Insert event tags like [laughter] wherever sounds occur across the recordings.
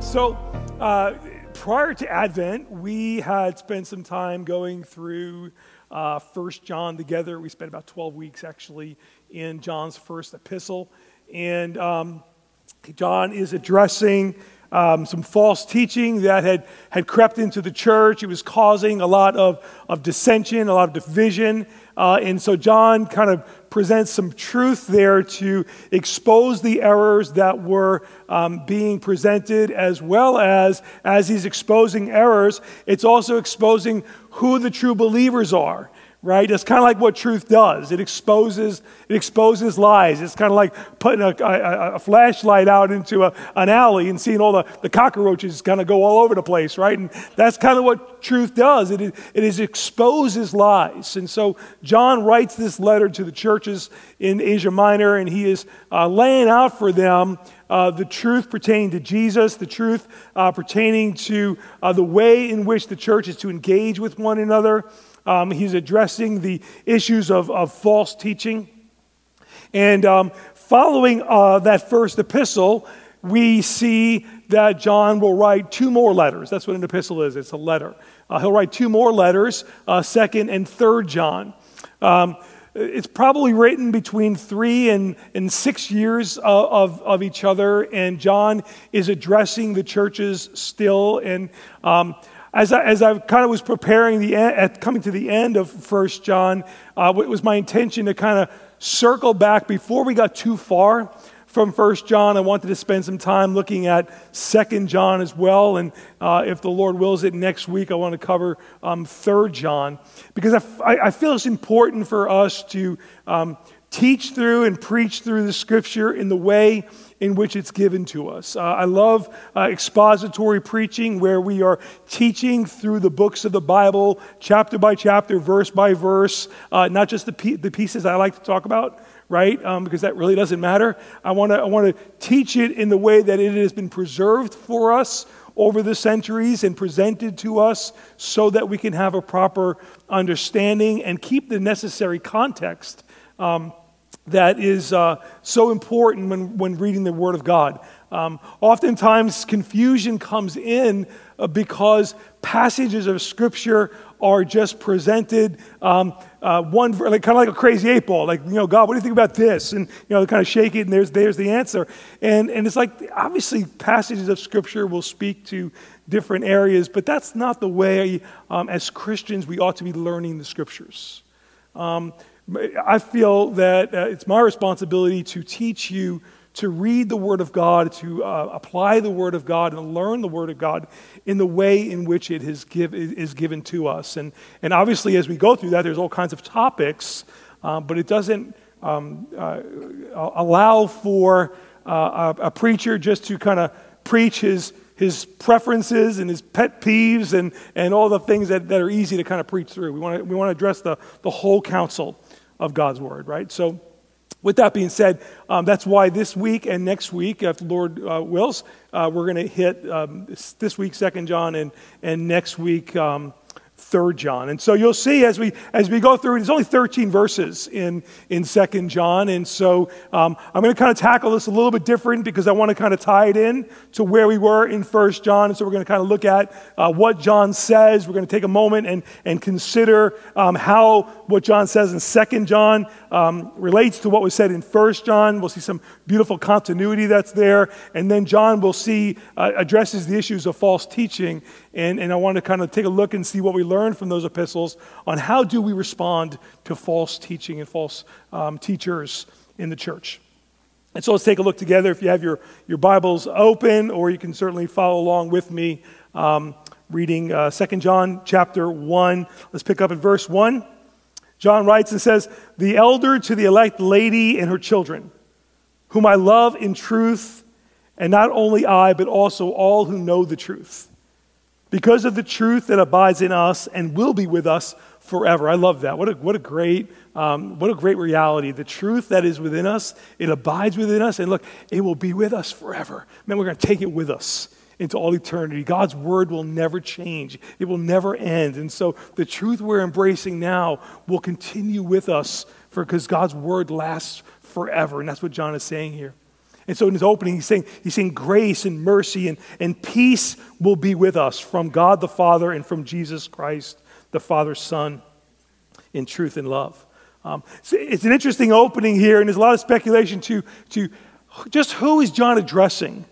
So, uh, prior to Advent, we had spent some time going through uh, First John together. We spent about 12 weeks actually in John's first epistle. And um, John is addressing um, some false teaching that had, had crept into the church. It was causing a lot of, of dissension, a lot of division. Uh, and so John kind of presents some truth there to expose the errors that were um, being presented, as well as, as he's exposing errors, it's also exposing who the true believers are right? It's kind of like what truth does. It exposes, it exposes lies. It's kind of like putting a, a, a flashlight out into a, an alley and seeing all the, the cockroaches kind of go all over the place, right? And that's kind of what truth does. It, it exposes lies. And so John writes this letter to the churches in Asia Minor, and he is uh, laying out for them uh, the truth pertaining to Jesus, the truth uh, pertaining to uh, the way in which the church is to engage with one another. Um, he's addressing the issues of, of false teaching. And um, following uh, that first epistle, we see that John will write two more letters. That's what an epistle is it's a letter. Uh, he'll write two more letters, uh, second and third John. Um, it's probably written between three and, and six years of, of, of, each other, and John is addressing the churches still. And um, as I, as I kind of was preparing the at coming to the end of First John, uh, it was my intention to kind of circle back before we got too far from First John. I wanted to spend some time looking at Second John as well, and uh, if the Lord wills it, next week I want to cover um, Third John because I, I, feel it's important for us to um, teach through and preach through the Scripture in the way in which it's given to us. Uh, I love uh, expository preaching where we are teaching through the books of the Bible, chapter by chapter, verse by verse, uh, not just the, pe- the pieces I like to talk about. Right, um, because that really doesn't matter. I want to I want to teach it in the way that it has been preserved for us over the centuries and presented to us so that we can have a proper understanding and keep the necessary context um, that is uh, so important when, when reading the Word of God. Um, oftentimes, confusion comes in uh, because passages of Scripture are just presented um, uh, one like, kind of like a crazy eight ball. Like, you know, God, what do you think about this? And, you know, kind of shake it, and there's, there's the answer. And, and it's like, obviously, passages of Scripture will speak to different areas, but that's not the way, um, as Christians, we ought to be learning the Scriptures. Um, I feel that uh, it's my responsibility to teach you to read the Word of God, to uh, apply the Word of God, and learn the Word of God in the way in which it is, give, is given to us. And, and obviously, as we go through that, there's all kinds of topics, uh, but it doesn't um, uh, allow for uh, a, a preacher just to kind of preach his, his preferences and his pet peeves and, and all the things that, that are easy to kind of preach through. We want to we want to address the, the whole counsel of God's word, right? So, with that being said, um, that's why this week and next week, if the Lord uh, wills, uh, we're going to hit um, this, week Second John and and next week um, Third John. And so you'll see as we as we go through, there's only 13 verses in in Second John, and so um, I'm going to kind of tackle this a little bit different because I want to kind of tie it in to where we were in First John. And so we're going to kind of look at uh, what John says. We're going to take a moment and and consider um, how what John says in Second John um, relates to what was said in First John. We'll see some beautiful continuity that's there, and then John will see uh, addresses the issues of false teaching and, and I want to kind of take a look and see what we learned from those epistles on how do we respond to false teaching and false um, teachers in the church. And so let's take a look together. If you have your, your Bibles open, or you can certainly follow along with me um, reading uh, 2 John chapter 1. Let's pick up at verse 1. John writes and says, The elder to the elect lady and her children, whom I love in truth, and not only I, but also all who know the truth because of the truth that abides in us and will be with us forever. I love that. What a, what a great um, what a great reality. The truth that is within us, it abides within us, and look, it will be with us forever. Man, we're going to take it with us into all eternity. God's word will never change. It will never end. And so the truth we're embracing now will continue with us because God's word lasts forever. And that's what John is saying here. And so in his opening, he's saying, he's saying grace and mercy and, and peace will be with us from God the Father and from Jesus Christ, the Father's Son, in truth and love. Um, so it's an interesting opening here, and there's a lot of speculation to, to just who is John addressing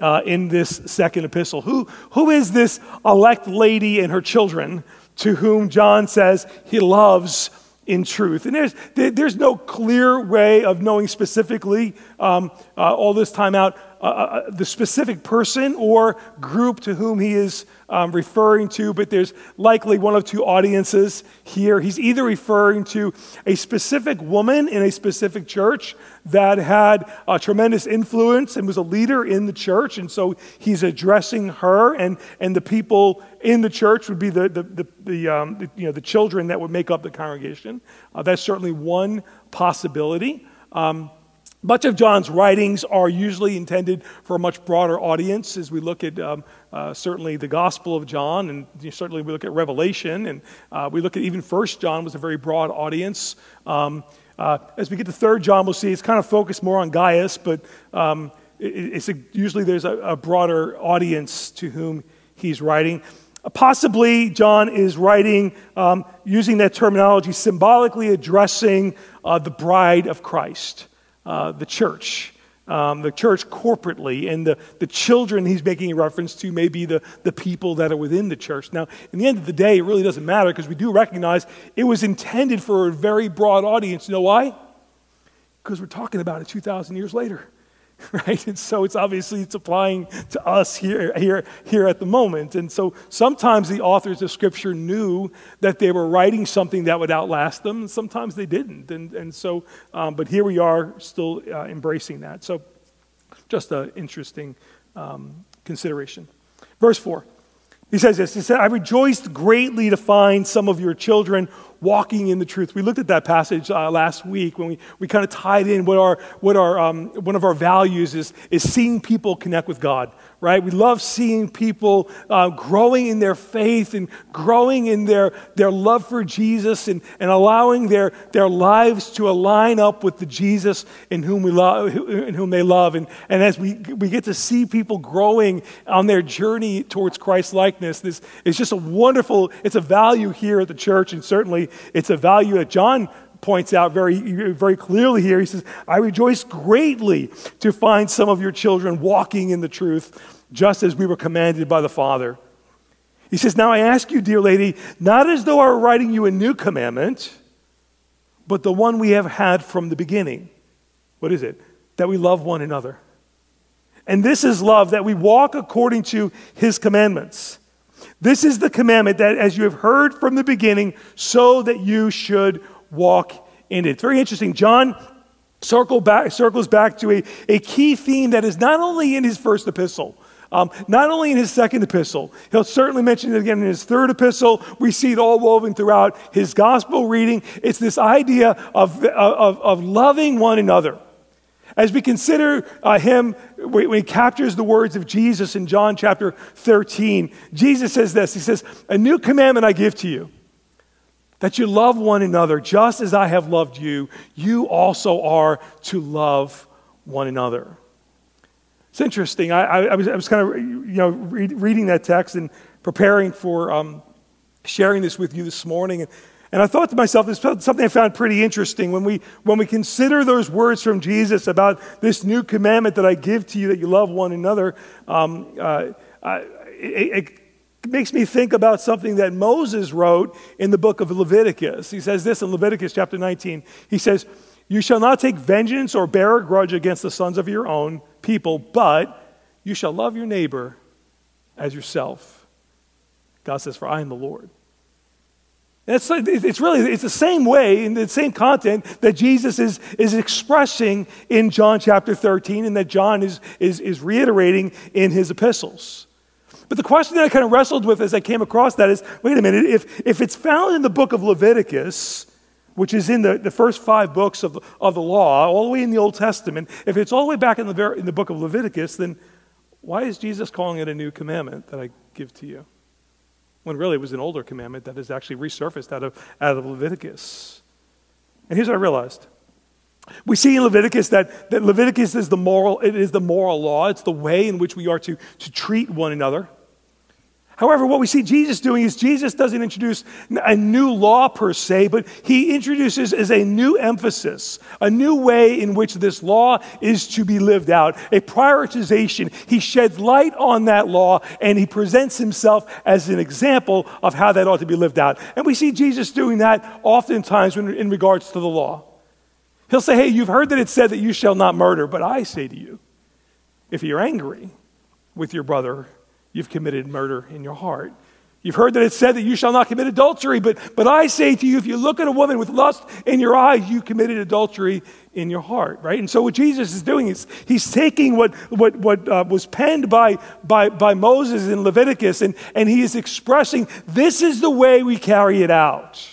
uh, in this second epistle? Who, who is this elect lady and her children to whom John says he loves in truth. And there's, there's no clear way of knowing specifically um, uh, all this time out uh, uh, the specific person or group to whom he is um, referring to, but there's likely one of two audiences here. He's either referring to a specific woman in a specific church that had a tremendous influence and was a leader in the church, and so he's addressing her, and, and the people in the church would be the, the, the, the, um, the you know, the children that would make up the congregation. Uh, that's certainly one possibility. Um, much of John's writings are usually intended for a much broader audience as we look at um, uh, certainly the Gospel of John, and certainly we look at Revelation, and uh, we look at even First John was a very broad audience. Um, uh, as we get to Third John, we'll see it's kind of focused more on Gaius, but um, it, it's a, usually there's a, a, broader audience to whom he's writing. Possibly, John is writing um, using that terminology, symbolically addressing uh, the bride of Christ. Uh, the church, um, the church corporately, and the, the children he's making a reference to may be the, the people that are within the church. Now, in the end of the day, it really doesn't matter because we do recognize it was intended for a very broad audience. You know why? Because we're talking about it 2,000 years later. [laughs] right? And so it's obviously it's applying to us here, here, here at the moment. And so sometimes the authors of Scripture knew that they were writing something that would outlast them, and sometimes they didn't. And, and so, um, but here we are still uh, embracing that. So just an interesting um, consideration. Verse 4. He says this He said, I rejoiced greatly to find some of your children walking in the truth. We looked at that passage uh, last week when we, we kind of tied in what, our, what our, um, one of our values is, is seeing people connect with God, right? We love seeing people uh, growing in their faith and growing in their, their love for Jesus and, and allowing their, their lives to align up with the Jesus in whom, we love, in whom they love. And, and as we, we get to see people growing on their journey towards Christ likeness, this is just a wonderful, it's a value here at the church and certainly it's a value that John points out very, very clearly here. He says, I rejoice greatly to find some of your children walking in the truth, just as we were commanded by the Father. He says, Now I ask you, dear lady, not as though I were writing you a new commandment, but the one we have had from the beginning. What is it? That we love one another. And this is love, that we walk according to his commandments. This is the commandment that, as you have heard from the beginning, so that you should walk in it. It's very interesting. John circle back, circles back to a, a key theme that is not only in his first epistle, um, not only in his second epistle, he'll certainly mention it again in his third epistle. We see it all woven throughout his gospel reading. It's this idea of, of, of loving one another. As we consider uh, him, when he captures the words of Jesus in John chapter 13, Jesus says this He says, A new commandment I give to you, that you love one another just as I have loved you. You also are to love one another. It's interesting. I, I, I was, I was kind of you know, read, reading that text and preparing for um, sharing this with you this morning. And and I thought to myself, this is something I found pretty interesting. When we, when we consider those words from Jesus about this new commandment that I give to you, that you love one another, um, uh, it, it makes me think about something that Moses wrote in the book of Leviticus. He says this in Leviticus chapter 19. He says, You shall not take vengeance or bear a grudge against the sons of your own people, but you shall love your neighbor as yourself. God says, For I am the Lord. It's, it's really it's the same way in the same content that Jesus is, is expressing in John chapter 13 and that John is, is, is reiterating in his epistles. But the question that I kind of wrestled with as I came across that is wait a minute, if, if it's found in the book of Leviticus, which is in the, the first five books of, of the law, all the way in the Old Testament, if it's all the way back in the, in the book of Leviticus, then why is Jesus calling it a new commandment that I give to you? when really it was an older commandment that is actually resurfaced out of, out of Leviticus. And here's what I realized We see in Leviticus that, that Leviticus is the moral, it is the moral law. It's the way in which we are to, to treat one another. However, what we see Jesus doing is Jesus doesn't introduce a new law per se, but he introduces as a new emphasis, a new way in which this law is to be lived out, a prioritization. He sheds light on that law and he presents himself as an example of how that ought to be lived out. And we see Jesus doing that oftentimes in regards to the law. He'll say, Hey, you've heard that it said that you shall not murder, but I say to you, if you're angry with your brother, you've committed murder in your heart. You've heard that it said that you shall not commit adultery, but, but I say to you, if you look at a woman with lust in your eyes, you committed adultery in your heart, right? And so what Jesus is doing is he's taking what, what, what uh, was penned by, by, by Moses in Leviticus and, and he is expressing this is the way we carry it out.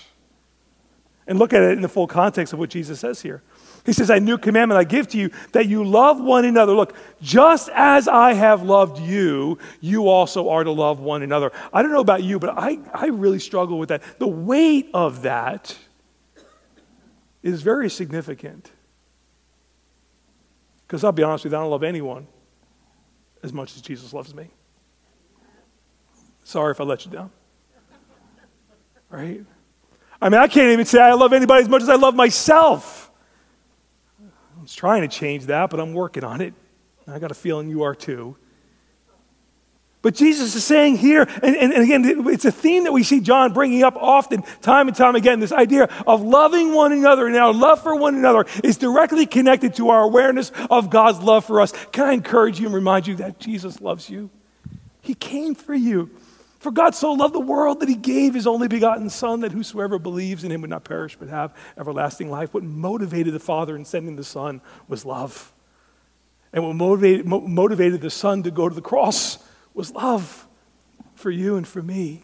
And look at it in the full context of what Jesus says here. He says, A new commandment I give to you that you love one another. Look, just as I have loved you, you also are to love one another. I don't know about you, but I, I really struggle with that. The weight of that is very significant. Because I'll be honest with you, I don't love anyone as much as Jesus loves me. Sorry if I let you down. Right? I mean, I can't even say I love anybody as much as I love myself. I was trying to change that, but I'm working on it. I got a feeling you are too. But Jesus is saying here, and, and, and, again, it's a theme that we see John bringing up often, time and time again, this idea of loving one another and our love for one another is directly connected to our awareness of God's love for us. Can I encourage you and remind you that Jesus loves you? He came for you. For God so loved the world that he gave his only begotten Son, that whosoever believes in him would not perish but have everlasting life. What motivated the Father in sending the Son was love. And what motivated, motivated the Son to go to the cross was love for you and for me.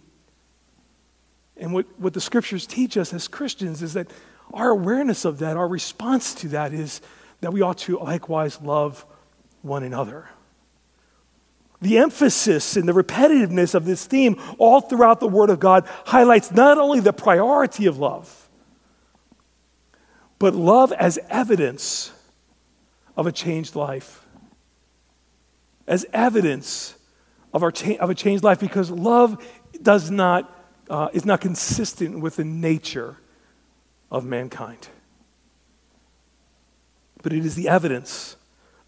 And what, what the scriptures teach us as Christians is that our awareness of that, our response to that, is that we ought to likewise love one another. The emphasis and the repetitiveness of this theme all throughout the Word of God highlights not only the priority of love, but love as evidence of a changed life. As evidence of, our cha- of a changed life, because love does not, uh, is not consistent with the nature of mankind. But it is the evidence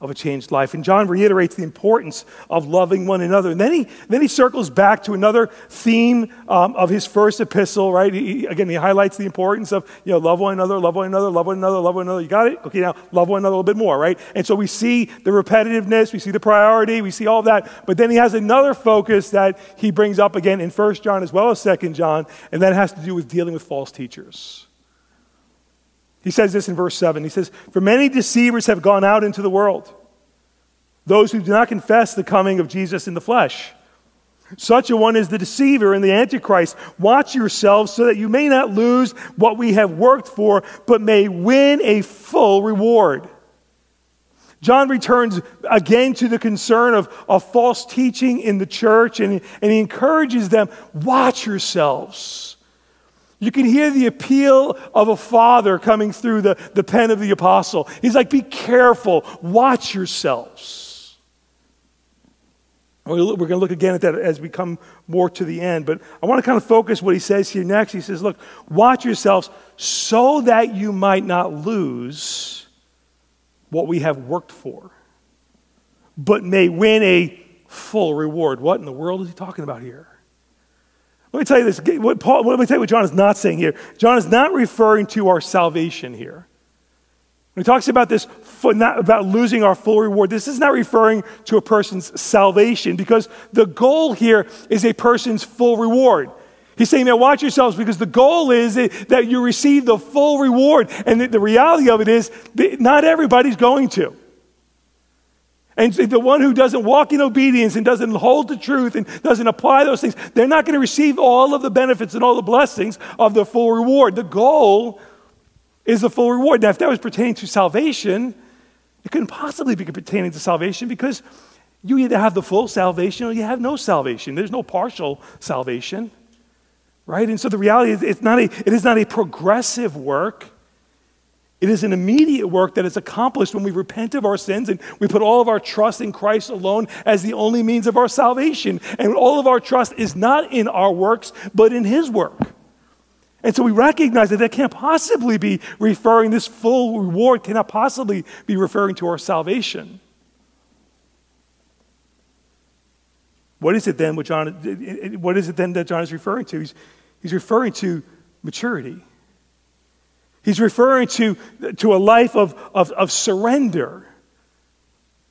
of a changed life. And John reiterates the importance of loving one another. And then he, then he circles back to another theme um, of his first epistle, right? He, again, he highlights the importance of, you know, love one another, love one another, love one another, love one another. You got it? Okay, now love one another a little bit more, right? And so we see the repetitiveness, we see the priority, we see all that. But then he has another focus that he brings up again in 1 John as well as 2 John, and that has to do with dealing with false teachers. He says this in verse 7. He says, For many deceivers have gone out into the world, those who do not confess the coming of Jesus in the flesh. Such a one is the deceiver and the antichrist. Watch yourselves so that you may not lose what we have worked for, but may win a full reward. John returns again to the concern of, of false teaching in the church, and, and he encourages them watch yourselves. You can hear the appeal of a father coming through the, the pen of the apostle. He's like, Be careful, watch yourselves. We're going to look again at that as we come more to the end, but I want to kind of focus what he says here next. He says, Look, watch yourselves so that you might not lose what we have worked for, but may win a full reward. What in the world is he talking about here? Let me tell you this. What Paul, let me tell you what John is not saying here. John is not referring to our salvation here. When he talks about this, not about losing our full reward, this is not referring to a person's salvation because the goal here is a person's full reward. He's saying, now watch yourselves because the goal is that you receive the full reward. And the reality of it is, not everybody's going to. And the one who doesn't walk in obedience and doesn't hold the truth and doesn't apply those things, they're not going to receive all of the benefits and all the blessings of the full reward. The goal is the full reward. Now, if that was pertaining to salvation, it couldn't possibly be pertaining to salvation because you either have the full salvation or you have no salvation. There's no partial salvation, right? And so the reality is, it's not a, it is not a progressive work. It is an immediate work that is accomplished when we repent of our sins and we put all of our trust in Christ alone as the only means of our salvation. And all of our trust is not in our works, but in His work. And so we recognize that that can't possibly be referring, this full reward cannot possibly be referring to our salvation. What is it then what John, what is it then that John is referring to? He's, he's referring to maturity. He's referring to, to a life of, of, of surrender,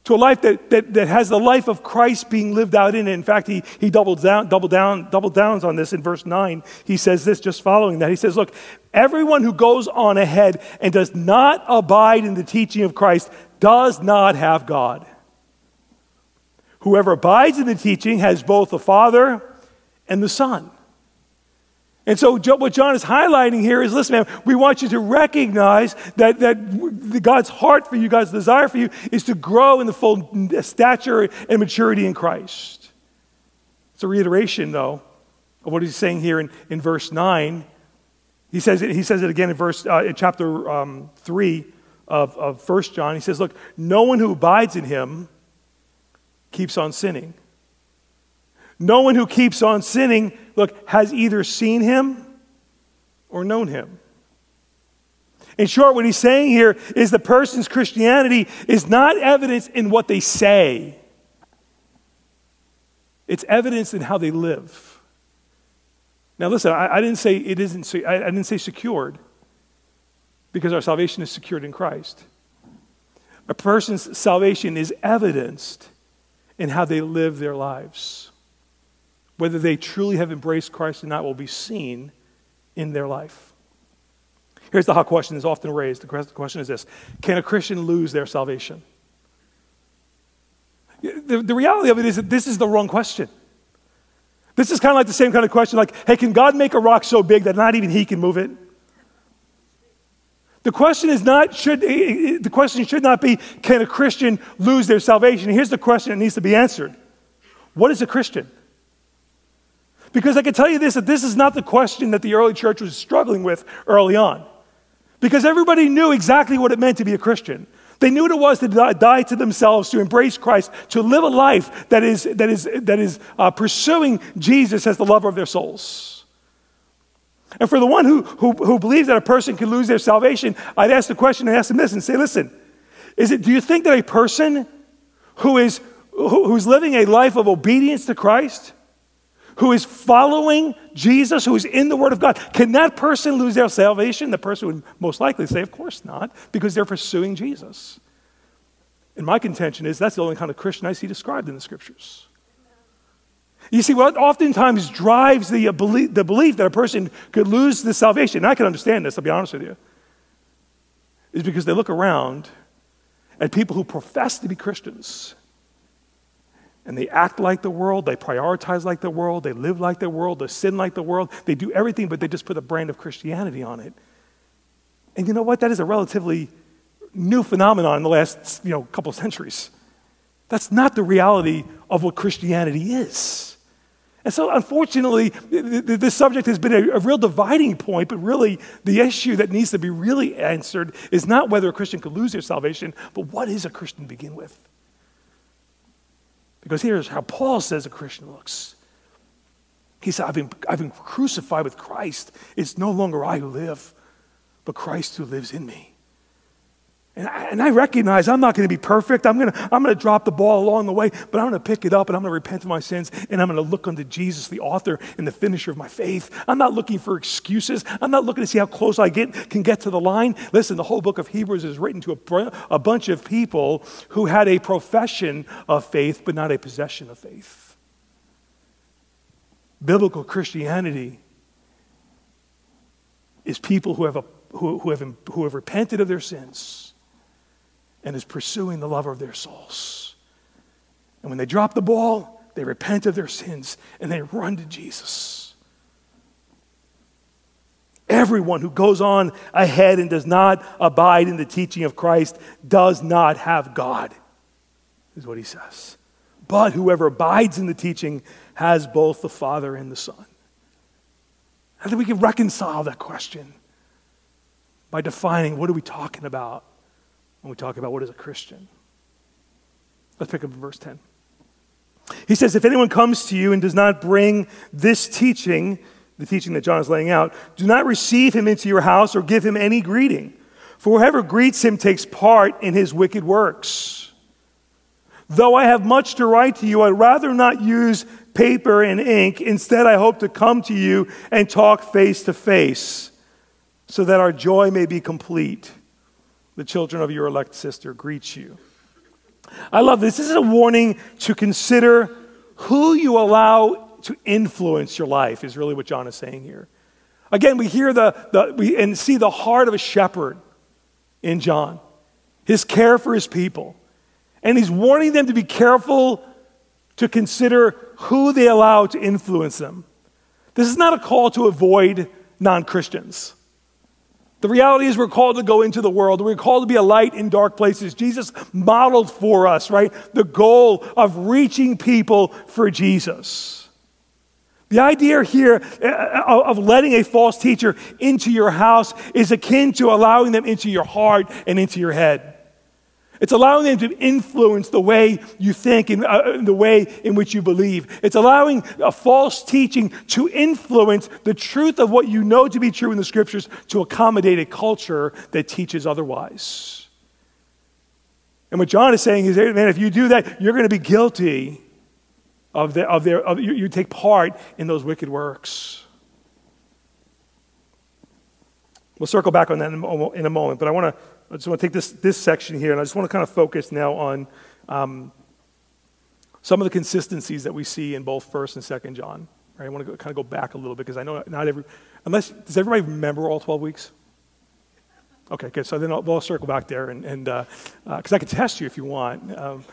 to a life that, that, that has the life of Christ being lived out in it. In fact, he, he doubles down, double down, double downs on this in verse 9. He says this just following that. He says, Look, everyone who goes on ahead and does not abide in the teaching of Christ does not have God. Whoever abides in the teaching has both the Father and the Son. And so, what John is highlighting here is listen, man, we want you to recognize that, that God's heart for you, God's desire for you, is to grow in the full stature and maturity in Christ. It's a reiteration, though, of what he's saying here in, in verse 9. He says, it, he says it again in, verse, uh, in chapter um, 3 of, of 1 John. He says, Look, no one who abides in him keeps on sinning. No one who keeps on sinning, look, has either seen him or known him. In short, what he's saying here is the person's Christianity is not evidence in what they say, it's evidence in how they live. Now, listen, I, I didn't say it isn't, I, I didn't say secured because our salvation is secured in Christ. A person's salvation is evidenced in how they live their lives whether they truly have embraced Christ or not will be seen in their life. Here's the hot question that's often raised. The question is this Can a Christian lose their salvation? The, the reality of it is that this is the wrong question. This is kind of like the same kind of question like, hey, can God make a rock so big that not even He can move it? The question is not, should, the question should not be, can a Christian lose their salvation? Here's the question that needs to be answered What is a Christian? Because I can tell you this that this is not the question that the early church was struggling with early on. Because everybody knew exactly what it meant to be a Christian. They knew what it was to die to themselves, to embrace Christ, to live a life that is, that is, that is uh, pursuing Jesus as the lover of their souls. And for the one who, who, who believes that a person can lose their salvation, I'd ask the question and ask them this and say, listen, is it, do you think that a person who is, who, who's living a life of obedience to Christ, who is following Jesus, who is in the Word of God, can that person lose their salvation? The person would most likely say, Of course not, because they're pursuing Jesus. And my contention is that's the only kind of Christian I see described in the Scriptures. You see, what oftentimes drives the, belief, the belief that a person could lose the salvation, and I can understand this, I'll be honest with you, is because they look around at people who profess to be Christians and they act like the world, they prioritize like the world, they live like the world, they sin like the world, they do everything, but they just put a brand of Christianity on it. And you know what? That is a relatively new phenomenon in the last you know, couple of centuries. That's not the reality of what Christianity is. And so, unfortunately, this subject has been a, a, real dividing point, but really, the issue that needs to be really answered is not whether a Christian could lose their salvation, but what is a Christian to begin with? Because here's how Paul says a Christian looks. He said, I've been, I've been crucified with Christ. It's no longer I who live, but Christ who lives in me. And I, and I recognize I'm not going to be perfect. I'm going to, I'm going to drop the ball along the way, but I'm going to pick it up and I'm going to repent of my sins and I'm going to look unto Jesus, the author and the finisher of my faith. I'm not looking for excuses. I'm not looking to see how close I get, can get to the line. Listen, the whole book of Hebrews is written to a, a bunch of people who had a profession of faith, but not a possession of faith. Biblical Christianity is people who have, a, who, who have, who have repented of their sins and is pursuing the lover of their souls. And when they drop the ball, they repent of their sins and they run to Jesus. Everyone who goes on ahead and does not abide in the teaching of Christ does not have God, is what he says. But whoever abides in the teaching has both the Father and the Son. I think we can reconcile that question? by defining what are we talking about when we talk about what is a Christian. Let's pick up verse 10. He says, If anyone comes to you and does not bring this teaching, the teaching that John is laying out, do not receive him into your house or give him any greeting. For whoever greets him takes part in his wicked works. Though I have much to write to you, I'd rather not use paper and ink. Instead, I hope to come to you and talk face to face so that our joy may be complete. The children of your elect sister greet you. I love this. This is a warning to consider who you allow to influence your life, is really what John is saying here. Again, we hear the, the we, and see the heart of a shepherd in John, his care for his people. And he's warning them to be careful to consider who they allow to influence them. This is not a call to avoid non Christians. The reality is, we're called to go into the world. We're called to be a light in dark places. Jesus modeled for us, right, the goal of reaching people for Jesus. The idea here uh, of letting a false teacher into your house is akin to allowing them into your heart and into your head. It's allowing them to influence the way you think and uh, the way in which you believe. It's allowing a false teaching to influence the truth of what you know to be true in the scriptures to accommodate a culture that teaches otherwise. And what John is saying is, man, if you do that, you're going to be guilty of, the, of their, of, you, you take part in those wicked works. We'll circle back on that in a moment, but I want to I just want to take this, this section here, and I just want to kind of focus now on um, some of the consistencies that we see in both First and Second John. Right? I want to go, kind of go back a little bit because I know not every, unless does everybody remember all twelve weeks? Okay, good. So then I'll, we'll circle back there, and because uh, uh, I can test you if you want. Um,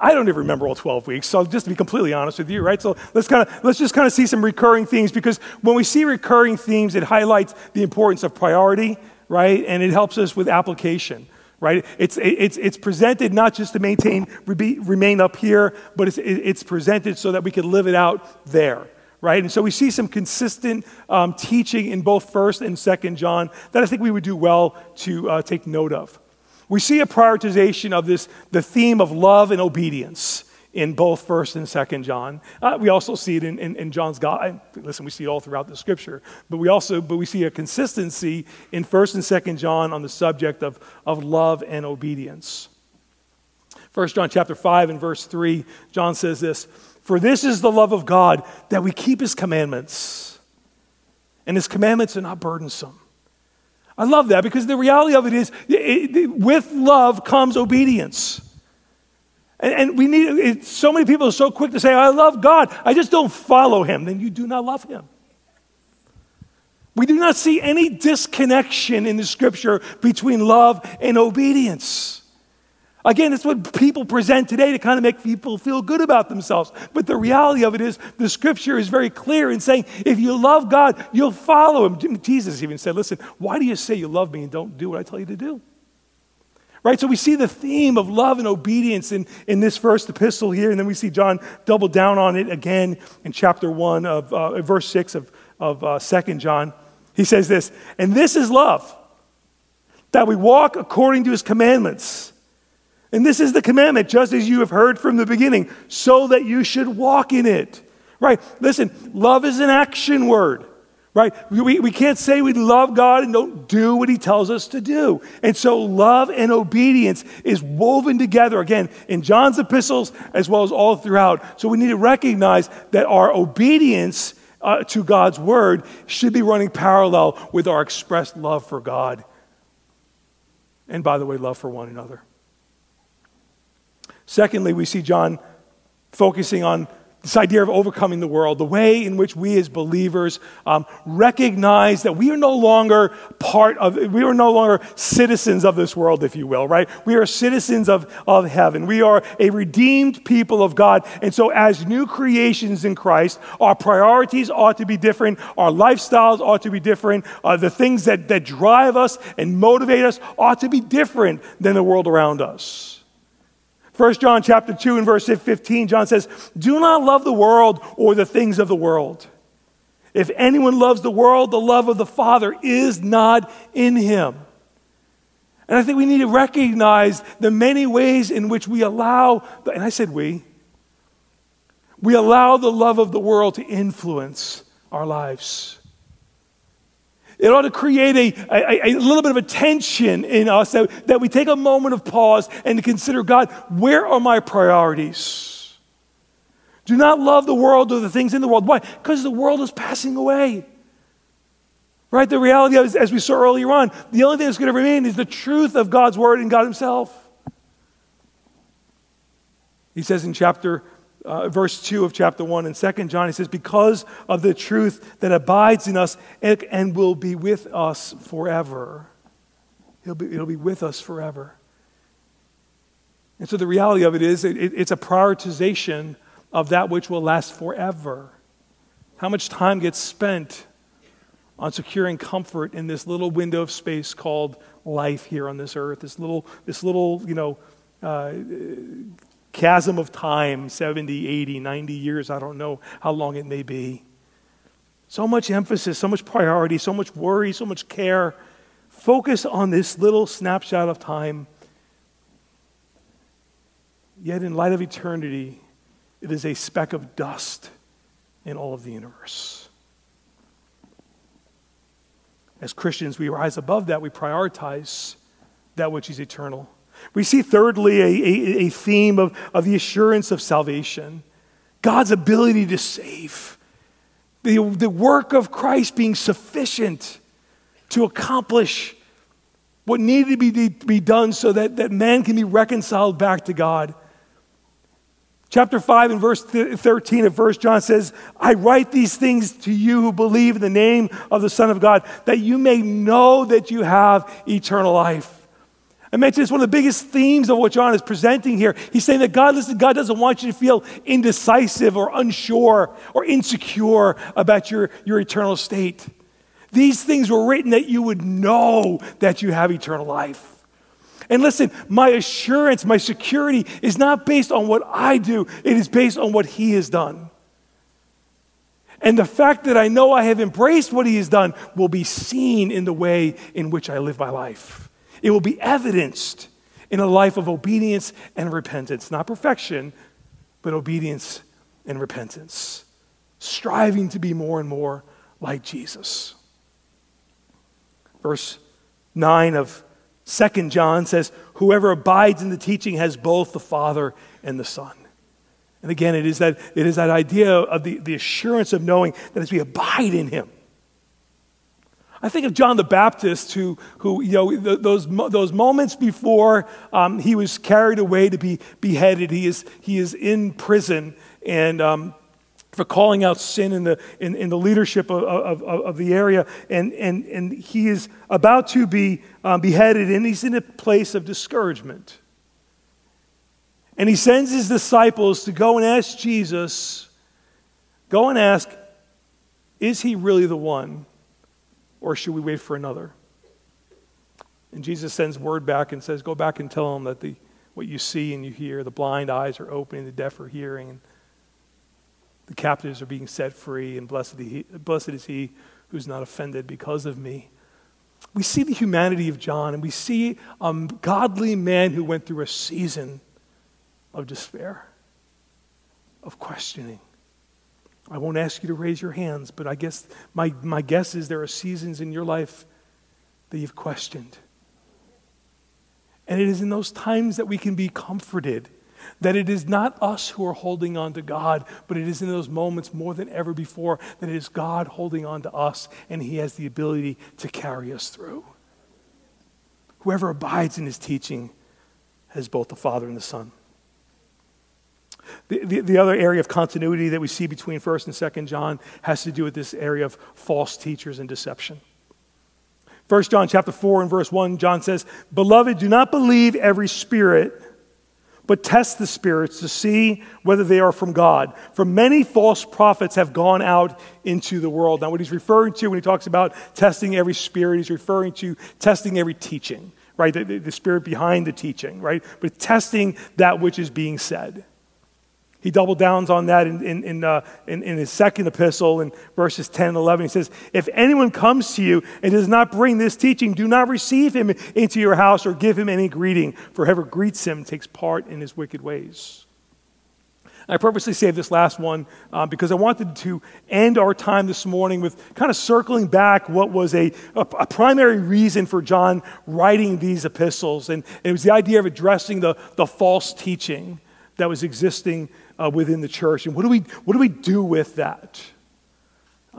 I don't even remember all 12 weeks. So just to be completely honest with you, right? So let's kind of let's just kind of see some recurring themes because when we see recurring themes, it highlights the importance of priority right? And it helps us with application, right? It's, it's, it's presented not just to maintain, remain up here, but it's, it's presented so that we can live it out there, right? And so we see some consistent um, teaching in both First and Second John that I think we would do well to uh, take note of. We see a prioritization of this, the theme of love and obedience in both First and Second John. Uh, we also see it in, in, in John's God. Listen, we see it all throughout the Scripture, but we also but we see a consistency in First and Second John on the subject of, of love and obedience. First John chapter five and verse three, John says this: "For this is the love of God that we keep His commandments, and His commandments are not burdensome." I love that because the reality of it is, it, it, with love comes obedience. And, and we need, it, so many people are so quick to say, I love God, I just don't follow him. Then you do not love him. We do not see any disconnection in the scripture between love and obedience. Again, it's what people present today to kind of make people feel good about themselves. But the reality of it is, the scripture is very clear in saying, if you love God, you'll follow him. Jesus even said, Listen, why do you say you love me and don't do what I tell you to do? Right? So we see the theme of love and obedience in, in this first epistle here, and then we see John double down on it again in chapter 1 of uh, verse 6 of, of uh, 2 John. He says this, and this is love, that we walk according to his commandments. And this is the commandment, just as you have heard from the beginning, so that you should walk in it. Right? Listen, love is an action word right? We, we can't say we love God and don't do what He tells us to do. And so, love and obedience is woven together again in John's epistles as well as all throughout. So, we need to recognize that our obedience uh, to God's word should be running parallel with our expressed love for God. And by the way, love for one another. Secondly, we see John focusing on this idea of overcoming the world, the way in which we as believers um, recognize that we are no longer part of, we are no longer citizens of this world, if you will, right? We are citizens of, of heaven. We are a redeemed people of God. And so, as new creations in Christ, our priorities ought to be different, our lifestyles ought to be different, uh, the things that, that drive us and motivate us ought to be different than the world around us. 1 John chapter 2 and verse 15, John says, Do not love the world or the things of the world. If anyone loves the world, the love of the Father is not in him. And I think we need to recognize the many ways in which we allow, and I said we, we allow the love of the world to influence our lives. It ought to create a, a, a, little bit of a tension in us that, that we take a moment of pause and to consider God, where are my priorities? Do not love the world or the things in the world. Why? Because the world is passing away. Right? The reality is, as we saw earlier on, the only thing that's going to remain is the truth of God's word and God Himself. He says in chapter, uh, verse 2 of chapter 1 and 2 John, he says, Because of the truth that abides in us and, will be with us forever. It'll be, it'll be with us forever. And so the reality of it is, it, it's a prioritization of that which will last forever. How much time gets spent on securing comfort in this little window of space called life here on this earth, this little, this little you know, uh, chasm of time 70, 80, 90 years, I don't know how long it may be. So much emphasis, so much priority, so much worry, so much care. Focus on this little snapshot of time. Yet, in light of eternity, it is a speck of dust in all of the universe. As Christians, we rise above that. We prioritize that which is eternal. We see, thirdly, a, a, a theme of, of the assurance of salvation God's ability to save. The, the work of Christ being sufficient to accomplish what needed to be, be done so that, that man can be reconciled back to God. Chapter 5 and verse 13 of 1 John says, I write these things to you who believe in the name of the Son of God, that you may know that you have eternal life. I mentioned it's one of the biggest themes of what John is presenting here. He's saying that God, listen, God doesn't want you to feel indecisive or unsure or insecure about your, your eternal state. These things were written that you would know that you have eternal life. And listen, my assurance, my security is not based on what I do, it is based on what He has done. And the fact that I know I have embraced what He has done will be seen in the way in which I live my life. It will be evidenced in a life of obedience and repentance. Not perfection, but obedience and repentance. Striving to be more and more like Jesus. Verse 9 of Second John says, Whoever abides in the teaching has both the Father and the Son. And again, it is that, it is that idea of the, the assurance of knowing that as we abide in Him. I think of John the Baptist, who, who you know, those, those moments before um, he was carried away to be beheaded, he is, he is in prison, and um, for calling out sin in the, in, in the leadership of, of, of, the area. And, and, and he is about to be um, beheaded, and he's in a place of discouragement. And he sends his disciples to go and ask Jesus, go and ask, is he really the one, or should we wait for another? And Jesus sends word back and says, Go back and tell them that the, what you see and you hear, the blind eyes are opening, the deaf are hearing the captives are being set free, and blessed, he, blessed is he who's not offended because of me. We see the humanity of John, and we see a godly man who went through a season of despair, of questioning. I won't ask you to raise your hands, but I guess my, my guess is there are seasons in your life that you've questioned. And it is in those times that we can be comforted that it is not us who are holding on to God, but it is in those moments more than ever before that it is God holding on to us, and He has the ability to carry us through. Whoever abides in His teaching has both the Father and the Son. The, the, the, other area of continuity that we see between 1st and 2nd John has to do with this area of false teachers and deception. 1 John chapter 4 and verse 1, John says, Beloved, do not believe every spirit but test the spirits to see whether they are from God. For many false prophets have gone out into the world. Now, what he's referring to when he talks about testing every spirit, he's referring to testing every teaching, right? The, the, the spirit behind the teaching, right? But testing that which is being said. He double downs on that in, in, in, uh, in, in, his second epistle in verses 10 and 11. He says, If anyone comes to you and does not bring this teaching, do not receive him into your house or give him any greeting, for whoever greets him takes part in his wicked ways. I purposely saved this last one uh, because I wanted to end our time this morning with kind of circling back what was a, a, a primary reason for John writing these epistles. And, and, it was the idea of addressing the, the false teaching that was existing uh, within the church. And what do we, what do, we do with that?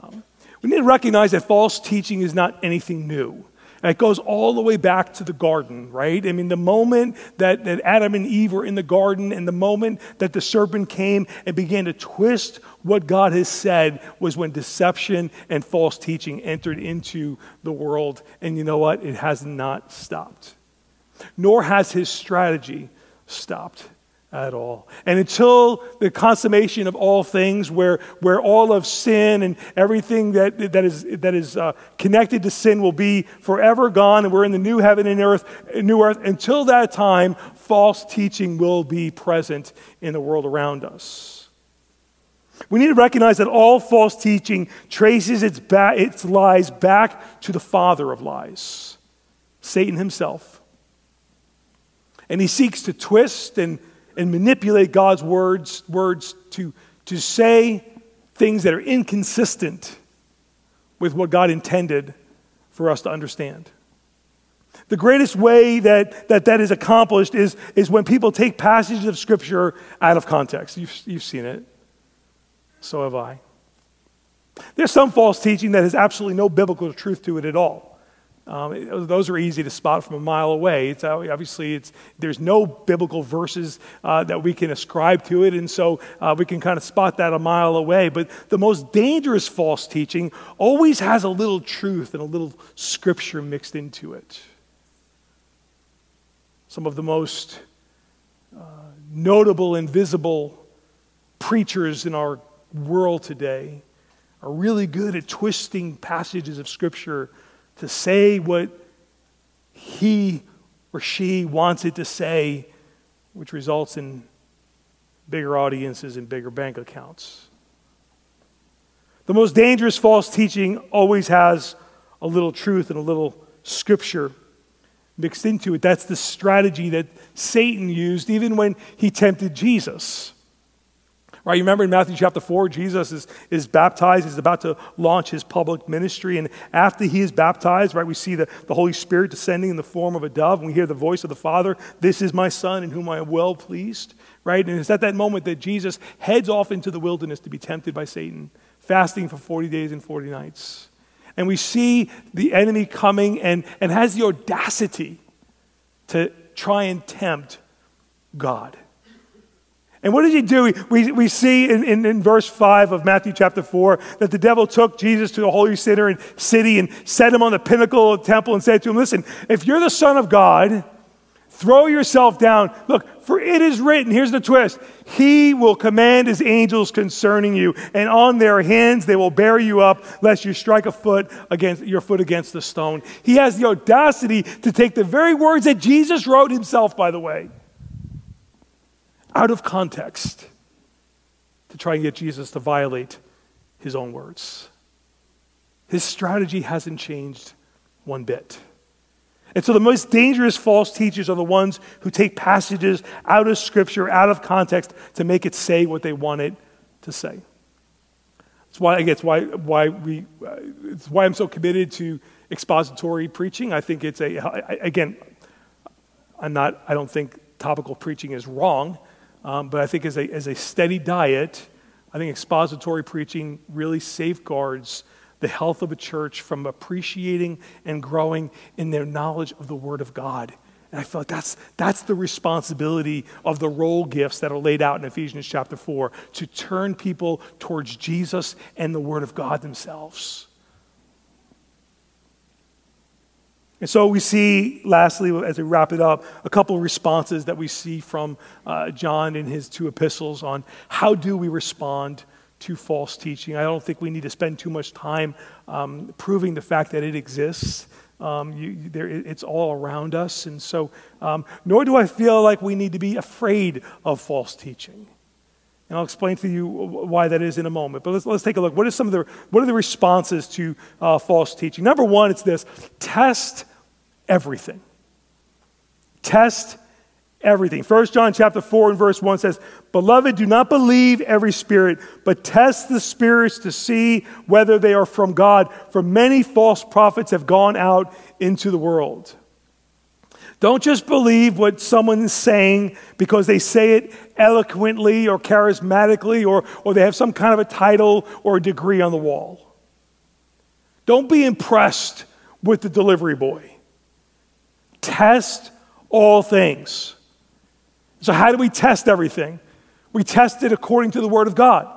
Um, we need to recognize that false teaching is not anything new. And it goes all the way back to the garden, right? I mean, the moment that, that Adam and Eve were in the garden and the moment that the serpent came and began to twist what God has said was when deception and false teaching entered into the world. And you know what? It has not stopped. Nor has his strategy stopped at all. And until the consummation of all things, where, where all of sin and everything that, that is, that is uh, connected to sin will be forever gone, and we're in the new heaven and earth, new earth, until that time, false teaching will be present in the world around us. We need to recognize that all false teaching traces its, ba- its lies back to the father of lies, Satan himself. And he seeks to twist and and manipulate God's words, words to, to say things that are inconsistent with what God intended for us to understand. The greatest way that that, that is accomplished is, is when people take passages of Scripture out of context. You've, you've seen it. So have I. There's some false teaching that has absolutely no biblical truth to it at all. Um, those are easy to spot from a mile away. It's obviously it's, there's no biblical verses uh, that we can ascribe to it, and so uh, we can kind of spot that a mile away. But the most dangerous false teaching always has a little truth and a little scripture mixed into it. Some of the most uh, notable and visible preachers in our world today are really good at twisting passages of scripture to say what he or she wants it to say, which results in bigger audiences and bigger bank accounts. The most dangerous false teaching always has a little truth and a little scripture mixed into it. That's the strategy that Satan used even when he tempted Jesus. Right, you remember in Matthew chapter 4, Jesus is, is baptized. He's about to launch his public ministry. And after he is baptized, right, we see the, the Holy Spirit descending in the form of a dove. And we hear the voice of the Father, This is my Son in whom I am well pleased. Right? And it's at that moment that Jesus heads off into the wilderness to be tempted by Satan, fasting for 40 days and 40 nights. And we see the enemy coming and, and has the audacity to try and tempt God. And what did he do? We, we see in, in, in, verse 5 of Matthew chapter 4 that the devil took Jesus to the holy city and, city and set him on the pinnacle of the temple and said to him, Listen, if you're the Son of God, throw yourself down. Look, for it is written, here's the twist He will command His angels concerning you, and on their hands they will bear you up, lest you strike a foot against your foot against the stone. He has the audacity to take the very words that Jesus wrote himself, by the way out of context to try and get Jesus to violate his own words. His strategy hasn't changed one bit. And so the most dangerous false teachers are the ones who take passages out of Scripture, out of context, to make it say what they want it to say. That's why, again, it's why, why, we, uh, it's why I'm so committed to expository preaching. I think it's a, again, I'm not, I don't think topical preaching is wrong. Um, but I think as a, as a steady diet, I think expository preaching really safeguards the health of a church from appreciating and growing in their knowledge of the Word of God. And I feel like that's, that's the responsibility of the role gifts that are laid out in Ephesians chapter 4 to turn people towards Jesus and the Word of God themselves. And so we see, lastly, as we wrap it up, a couple of responses that we see from uh, John in his two epistles on how do we respond to false teaching. I don't think we need to spend too much time um, proving the fact that it exists. Um, you, there, it's all around us. And so, um, nor do I feel like we need to be afraid of false teaching. And I'll explain to you why that is in a moment. But let's, let's take a look. What are some of the, what are the responses to uh, false teaching? Number one, it's this test everything. Test everything. 1 John chapter 4 and verse 1 says, Beloved, do not believe every spirit, but test the spirits to see whether they are from God. For many false prophets have gone out into the world. Don't just believe what someone is saying because they say it eloquently or charismatically or, or they have some kind of a title or a degree on the wall. Don't be impressed with the delivery boy. Test all things. So, how do we test everything? We test it according to the Word of God.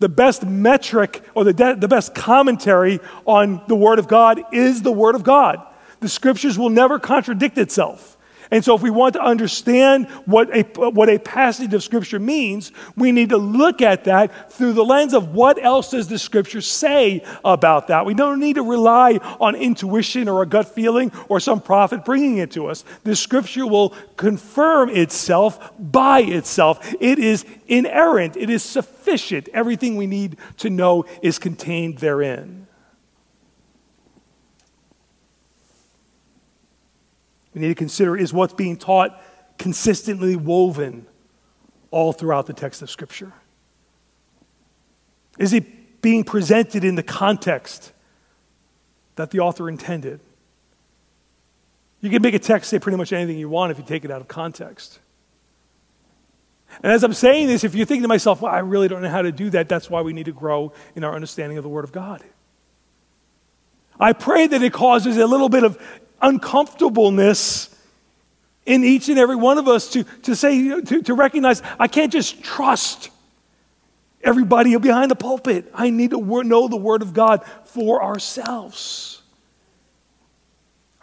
The best metric or the, de- the best commentary on the Word of God is the Word of God. The Scriptures will never contradict itself. And so, if we want to understand what a, what a passage of Scripture means, we need to look at that through the lens of what else does the Scripture say about that. We don't need to rely on intuition or a gut feeling or some prophet bringing it to us. The Scripture will confirm itself by itself. It is inerrant, it is sufficient. Everything we need to know is contained therein. We need to consider is what's being taught consistently woven all throughout the text of Scripture? Is it being presented in the context that the author intended? You can make a text say pretty much anything you want if you take it out of context. And as I'm saying this, if you're thinking to myself, well, I really don't know how to do that, that's why we need to grow in our understanding of the Word of God. I pray that it causes a little bit of uncomfortableness in each and every one of us to, to say, to, to recognize, I can't just trust everybody behind the pulpit. I need to know the Word of God for ourselves.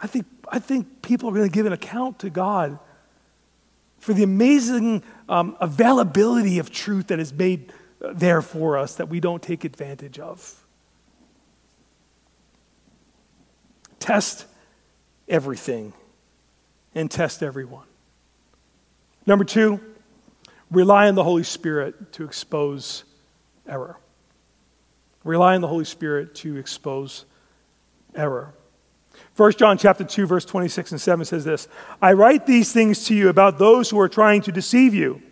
I think, I think people are going to give an account to God for the amazing um, availability of truth that is made there for us that we don't take advantage of. Test everything and test everyone. Number two, rely on the Holy Spirit to expose error. Rely on the Holy Spirit to expose error. 1 John chapter 2 verse 26 and 7 says this, I write these things to you about those who are trying to deceive you.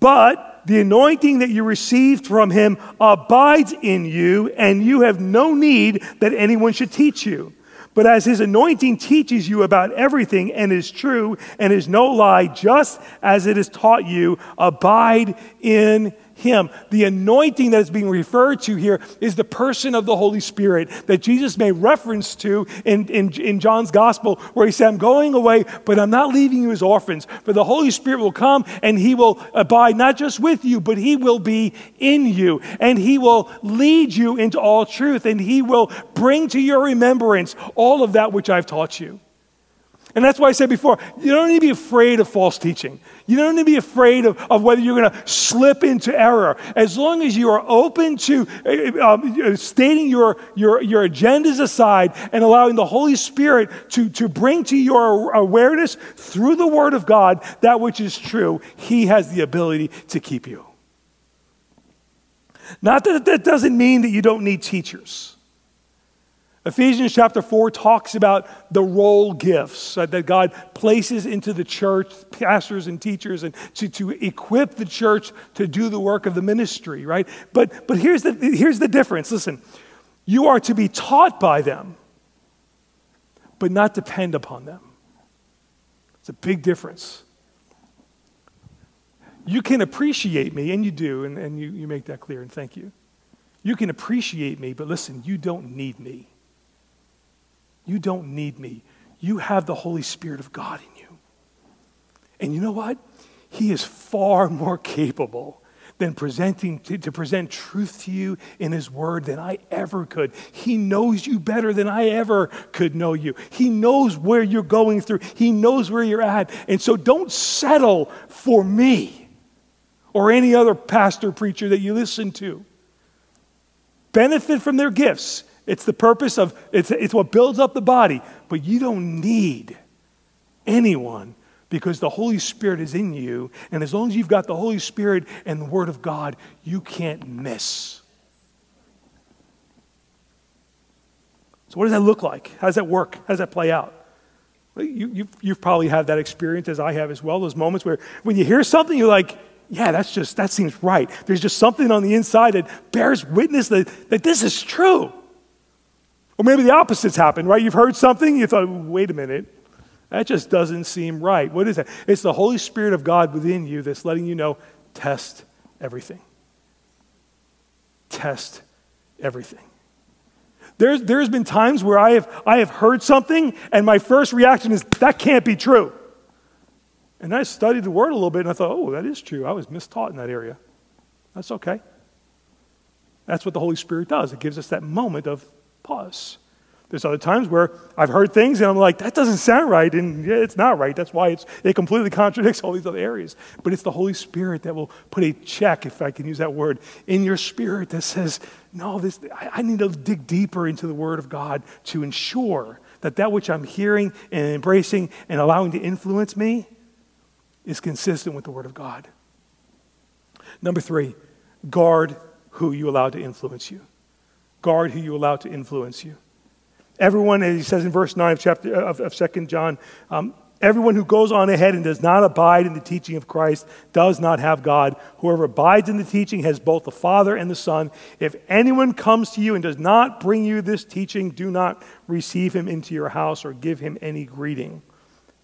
But the anointing that you received from him abides in you and you have no need that anyone should teach you. But as his anointing teaches you about everything and is true and is no lie, just as it is taught you, abide in him. The anointing that is being referred to here is the person of the Holy Spirit that Jesus made reference to in, in, in John's gospel, where he said, I'm going away, but I'm not leaving you as orphans. For the Holy Spirit will come and he will abide not just with you, but he will be in you. And he will lead you into all truth. And he will bring to your remembrance all of that which I've taught you. And that's why I said before, you don't need to be afraid of false teaching. You don't need to be afraid of, of whether you're going to slip into error. As long as you are open to uh, um, stating your, your, your agendas aside and allowing the Holy Spirit to, to bring to your awareness through the Word of God that which is true, He has the ability to keep you. Not that that doesn't mean that you don't need teachers. Ephesians chapter 4 talks about the role gifts that God places into the church, pastors and teachers, and to, to equip the church to do the work of the ministry, right? But, but here's, the, here's the difference. Listen, you are to be taught by them, but not depend upon them. It's a big difference. You can appreciate me, and you do, and, and you, you make that clear, and thank you. You can appreciate me, but listen, you don't need me. You don't need me. You have the Holy Spirit of God in you. And you know what? He is far [laughs] more capable than presenting to, to, present truth to you in his word than I ever could. He knows you better than I ever could know you. He knows where you're going through. He knows where you're at. And so don't settle for me or any other pastor preacher that you listen to. Benefit from their gifts. It's the purpose of, it's, it's what builds up the body. But you don't need anyone because the Holy Spirit is in you. And as long as you've got the Holy Spirit and the Word of God, you can't miss. So, what does that look like? How does that work? How does that play out? You, you've, you've probably had that experience as I have as well, those moments where when you hear something, you're like, yeah, that's just, that seems right. There's just something on the inside that bears witness that, that this is true. Or maybe the opposite's happened, right? You've heard something, you thought, wait a minute, that just doesn't seem right. What is that? It's the Holy Spirit of God within you that's letting you know test everything. Test everything. There's, there's been times where I have, I have heard something, and my first reaction is, that can't be true. And I studied the word a little bit, and I thought, oh, that is true. I was mistaught in that area. That's okay. That's what the Holy Spirit does. It gives us that moment of pause. There's other times where I've heard things and I'm like, that doesn't sound right, and yeah, it's not right. That's why it's it completely [laughs] contradicts all these other areas. But it's the Holy Spirit that will put a check, if I can use that word, in your spirit that says, no, this, I, I need to dig deeper into the Word of God to ensure that that which I'm hearing and embracing and allowing to influence me is consistent with the Word of God. Number three, guard who you allow to influence you. Guard who you allow to influence you. Everyone, as he says in verse 9 of, chapter, of, of 2 John, um, Everyone who goes on ahead and does not abide in the teaching of Christ does not have God. Whoever abides in the teaching has both the Father and the Son. If anyone comes to you and does not bring you this teaching, do not receive him into your house or give him any greeting.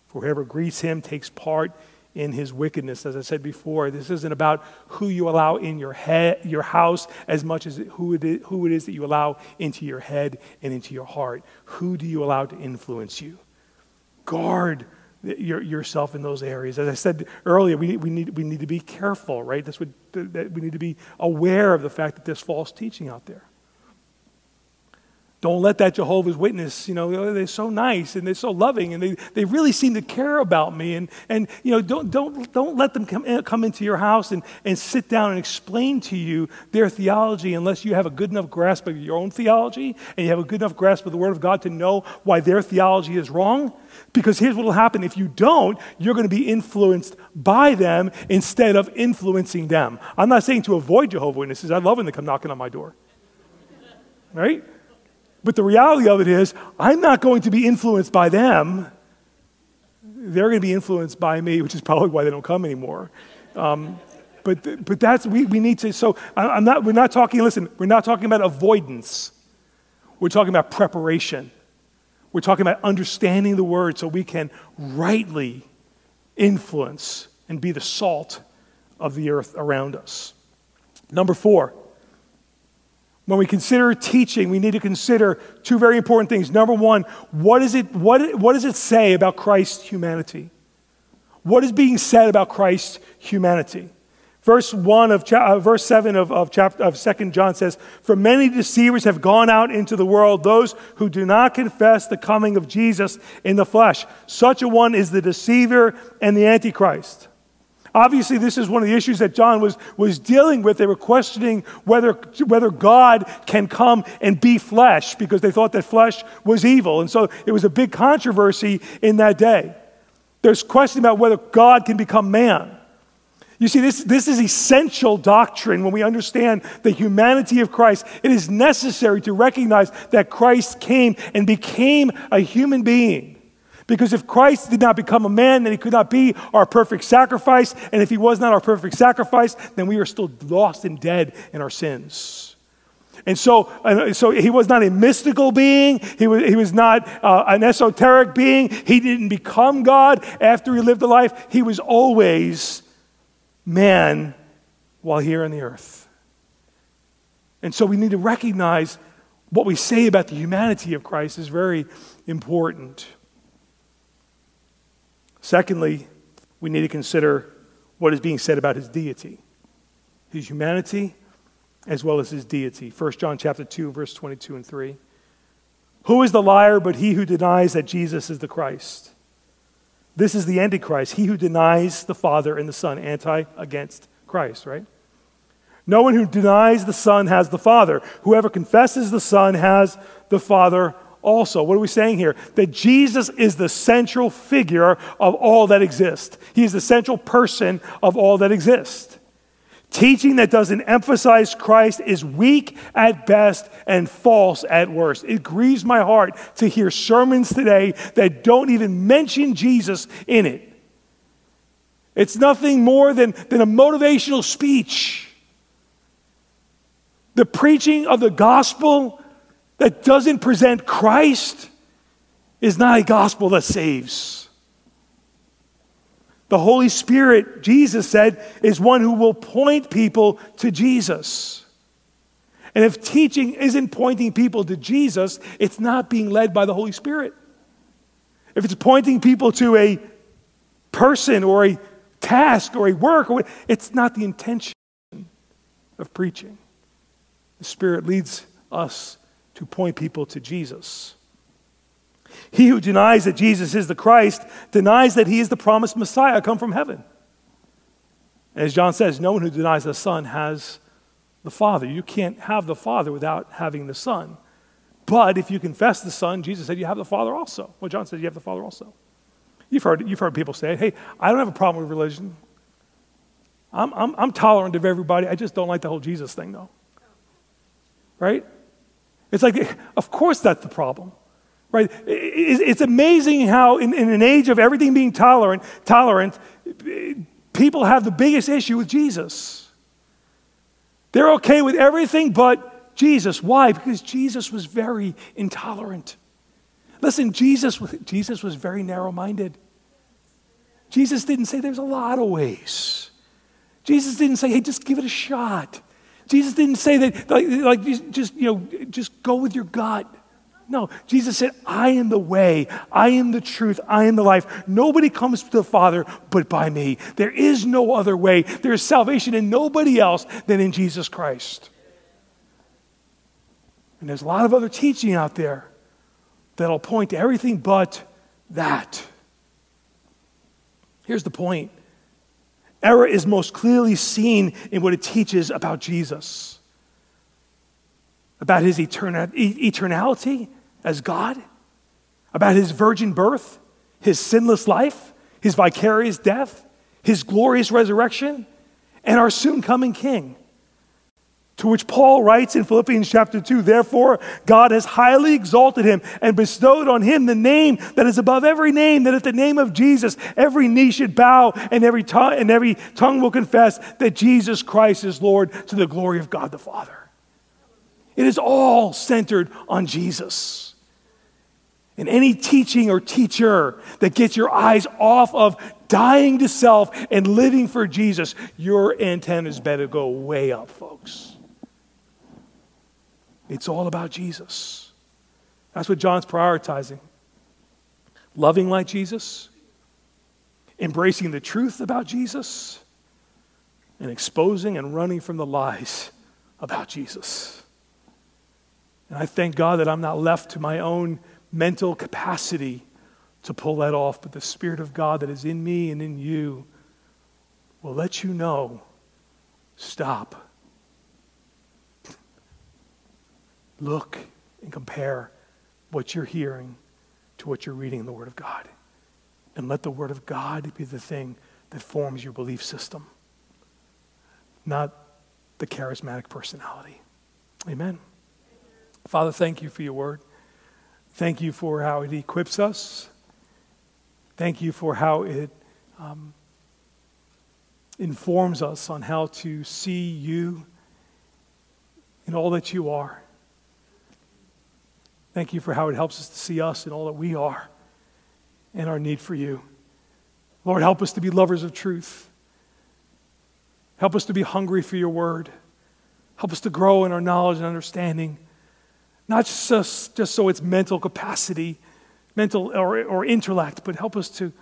For whoever greets him takes part in his wickedness. As I said before, this isn't about who you allow in your head, your house, as much as who it, is, who it is that you allow into your head and into your heart. Who do you allow to influence you? Guard your, yourself in those areas. As I said earlier, we, we, need, we need to be careful, right? That's what, that we need to be aware of the fact that there's false teaching out there. Don't let that Jehovah's Witness, you know, oh, they're so nice and they're so loving and they, they really seem to care about me. And, and you know, don't, don't, don't let them come, in, come into your house and, and sit down and explain to you their theology unless you have a good enough grasp of your own theology and you have a good enough grasp of the Word of God to know why their theology is wrong. Because here's what will happen if you don't, you're going to be influenced by them instead of influencing them. I'm not saying to avoid Jehovah's Witnesses. I love when they come knocking on my door. Right? But the reality of it is, I'm not going to be influenced by them. They're going to be influenced by me, which is probably why they don't come anymore. Um, but, but that's, we, we need to, so I'm not, we're not talking, listen, we're not talking about avoidance. We're talking about preparation. We're talking about understanding the word so we can rightly influence and be the salt of the earth around us. Number four, when we consider teaching, we need to consider two very important things. Number one, what, is it, what, what does it say about Christ's humanity? What is being said about Christ's humanity? Verse 1 of uh, verse 7 of, of, chapter, of 2 John says, For many deceivers have gone out into the world, those who do not confess the coming of Jesus in the flesh. Such a one is the deceiver and the antichrist. Obviously, this is one of the issues that John was, was dealing with. They were questioning whether, whether God can come and be flesh because they thought that flesh was evil. And so it was a big controversy in that day. There's question about whether God can become man. You see, this, this is essential doctrine when we understand the humanity of Christ. It is necessary to recognize that Christ came and became a human being. Because if Christ did not become a man, then he could not be our perfect sacrifice. And if he was not our perfect sacrifice, then we are still lost and dead in our sins. And so, so he was not a mystical being. He was, he was not uh, an esoteric being. He didn't become God after he lived a life. He was always man while here on the earth. And so we need to recognize what we say about the humanity of Christ is very important. Secondly, we need to consider what is being said about his deity, his humanity, as well as his deity. 1 John chapter 2, verse 22 and 3. Who is the liar but he who denies that Jesus is the Christ? This is the Antichrist, he who denies the Father and the Son, anti against Christ, right? No one who denies the Son has the Father. Whoever confesses the Son has the Father also. What are we saying here? That Jesus is the central figure of all that exists. He is the central person of all that exists. Teaching that doesn't emphasize Christ is weak at best and false at worst. It grieves my heart to hear sermons today that don't even mention Jesus in it. It's nothing more than, than a motivational speech. The preaching of the gospel that doesn't present Christ is not a gospel that saves. The Holy Spirit, Jesus said, is one who will point people to Jesus. And if teaching isn't pointing people to Jesus, it's not being led by the Holy Spirit. If it's pointing people to a person or a task or a work, or it's not the intention of preaching. The Spirit leads us to point people to Jesus. He who denies that Jesus is the Christ denies that he is the promised Messiah come from heaven. As John says, no one who denies the Son has the Father. You can't have the Father without having the Son. But if you confess the Son, Jesus said you have the Father also. Well, John says you have the Father also. You've heard, you've heard people say, hey, I don't have a problem with religion. I'm, I'm, I'm tolerant of everybody. I just don't like the whole Jesus thing, though. Right? It's like, of course, that's the problem. Right? It's amazing how, in, in an age of everything being tolerant, tolerant, people have the biggest issue with Jesus. They're okay with everything but Jesus. Why? Because Jesus was very intolerant. Listen, Jesus, Jesus was very narrow minded. Jesus didn't say there's a lot of ways. Jesus didn't say, hey, just give it a shot. Jesus didn't say that, like, like just, you know, just go with your gut. No, Jesus said, I am the way, I am the truth, I am the life. Nobody comes to the Father but by me. There is no other way. There is salvation in nobody else than in Jesus Christ. And there's a lot of other teaching out there that'll point to everything but that. Here's the point error is most clearly seen in what it teaches about Jesus, about his eternality as God, about his virgin birth, his sinless life, his vicarious death, his glorious resurrection, and our soon coming King. To which Paul writes in Philippians chapter 2 Therefore, God has highly exalted him and bestowed on him the name that is above every name, that at the name of Jesus, every knee should bow and every, tongue, and every tongue will confess that Jesus Christ is Lord to the glory of God the Father. It is all centered on Jesus. And any teaching or teacher that gets your eyes off of dying to self and living for Jesus, your antennas better go way up, folks. It's all about Jesus. That's what John's prioritizing. Loving like Jesus, embracing the truth about Jesus, and exposing and running from the lies about Jesus. And I thank God that I'm not left to my own mental capacity to pull that off, but the Spirit of God that is in me and in you will let you know stop. Look and compare what you're hearing to what you're reading in the Word of God. And let the Word of God be the thing that forms your belief system, not the charismatic personality. Amen. Father, thank you for your Word. Thank you for how it equips us. Thank you for how it um, informs us on how to see you in all that you are. Thank you for how it helps us to see us and all that we are and our need for you. Lord, help us to be lovers of truth. Help us to be hungry for your word. Help us to grow in our knowledge and understanding, not just, just so it's mental capacity, mental or, or intellect, but help us to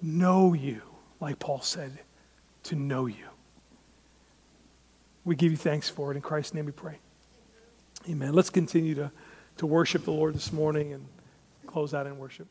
know you, like Paul said, to know you. We give you thanks for it. In Christ's name we pray. Amen. Let's continue to, to worship the Lord this morning and close out in worship.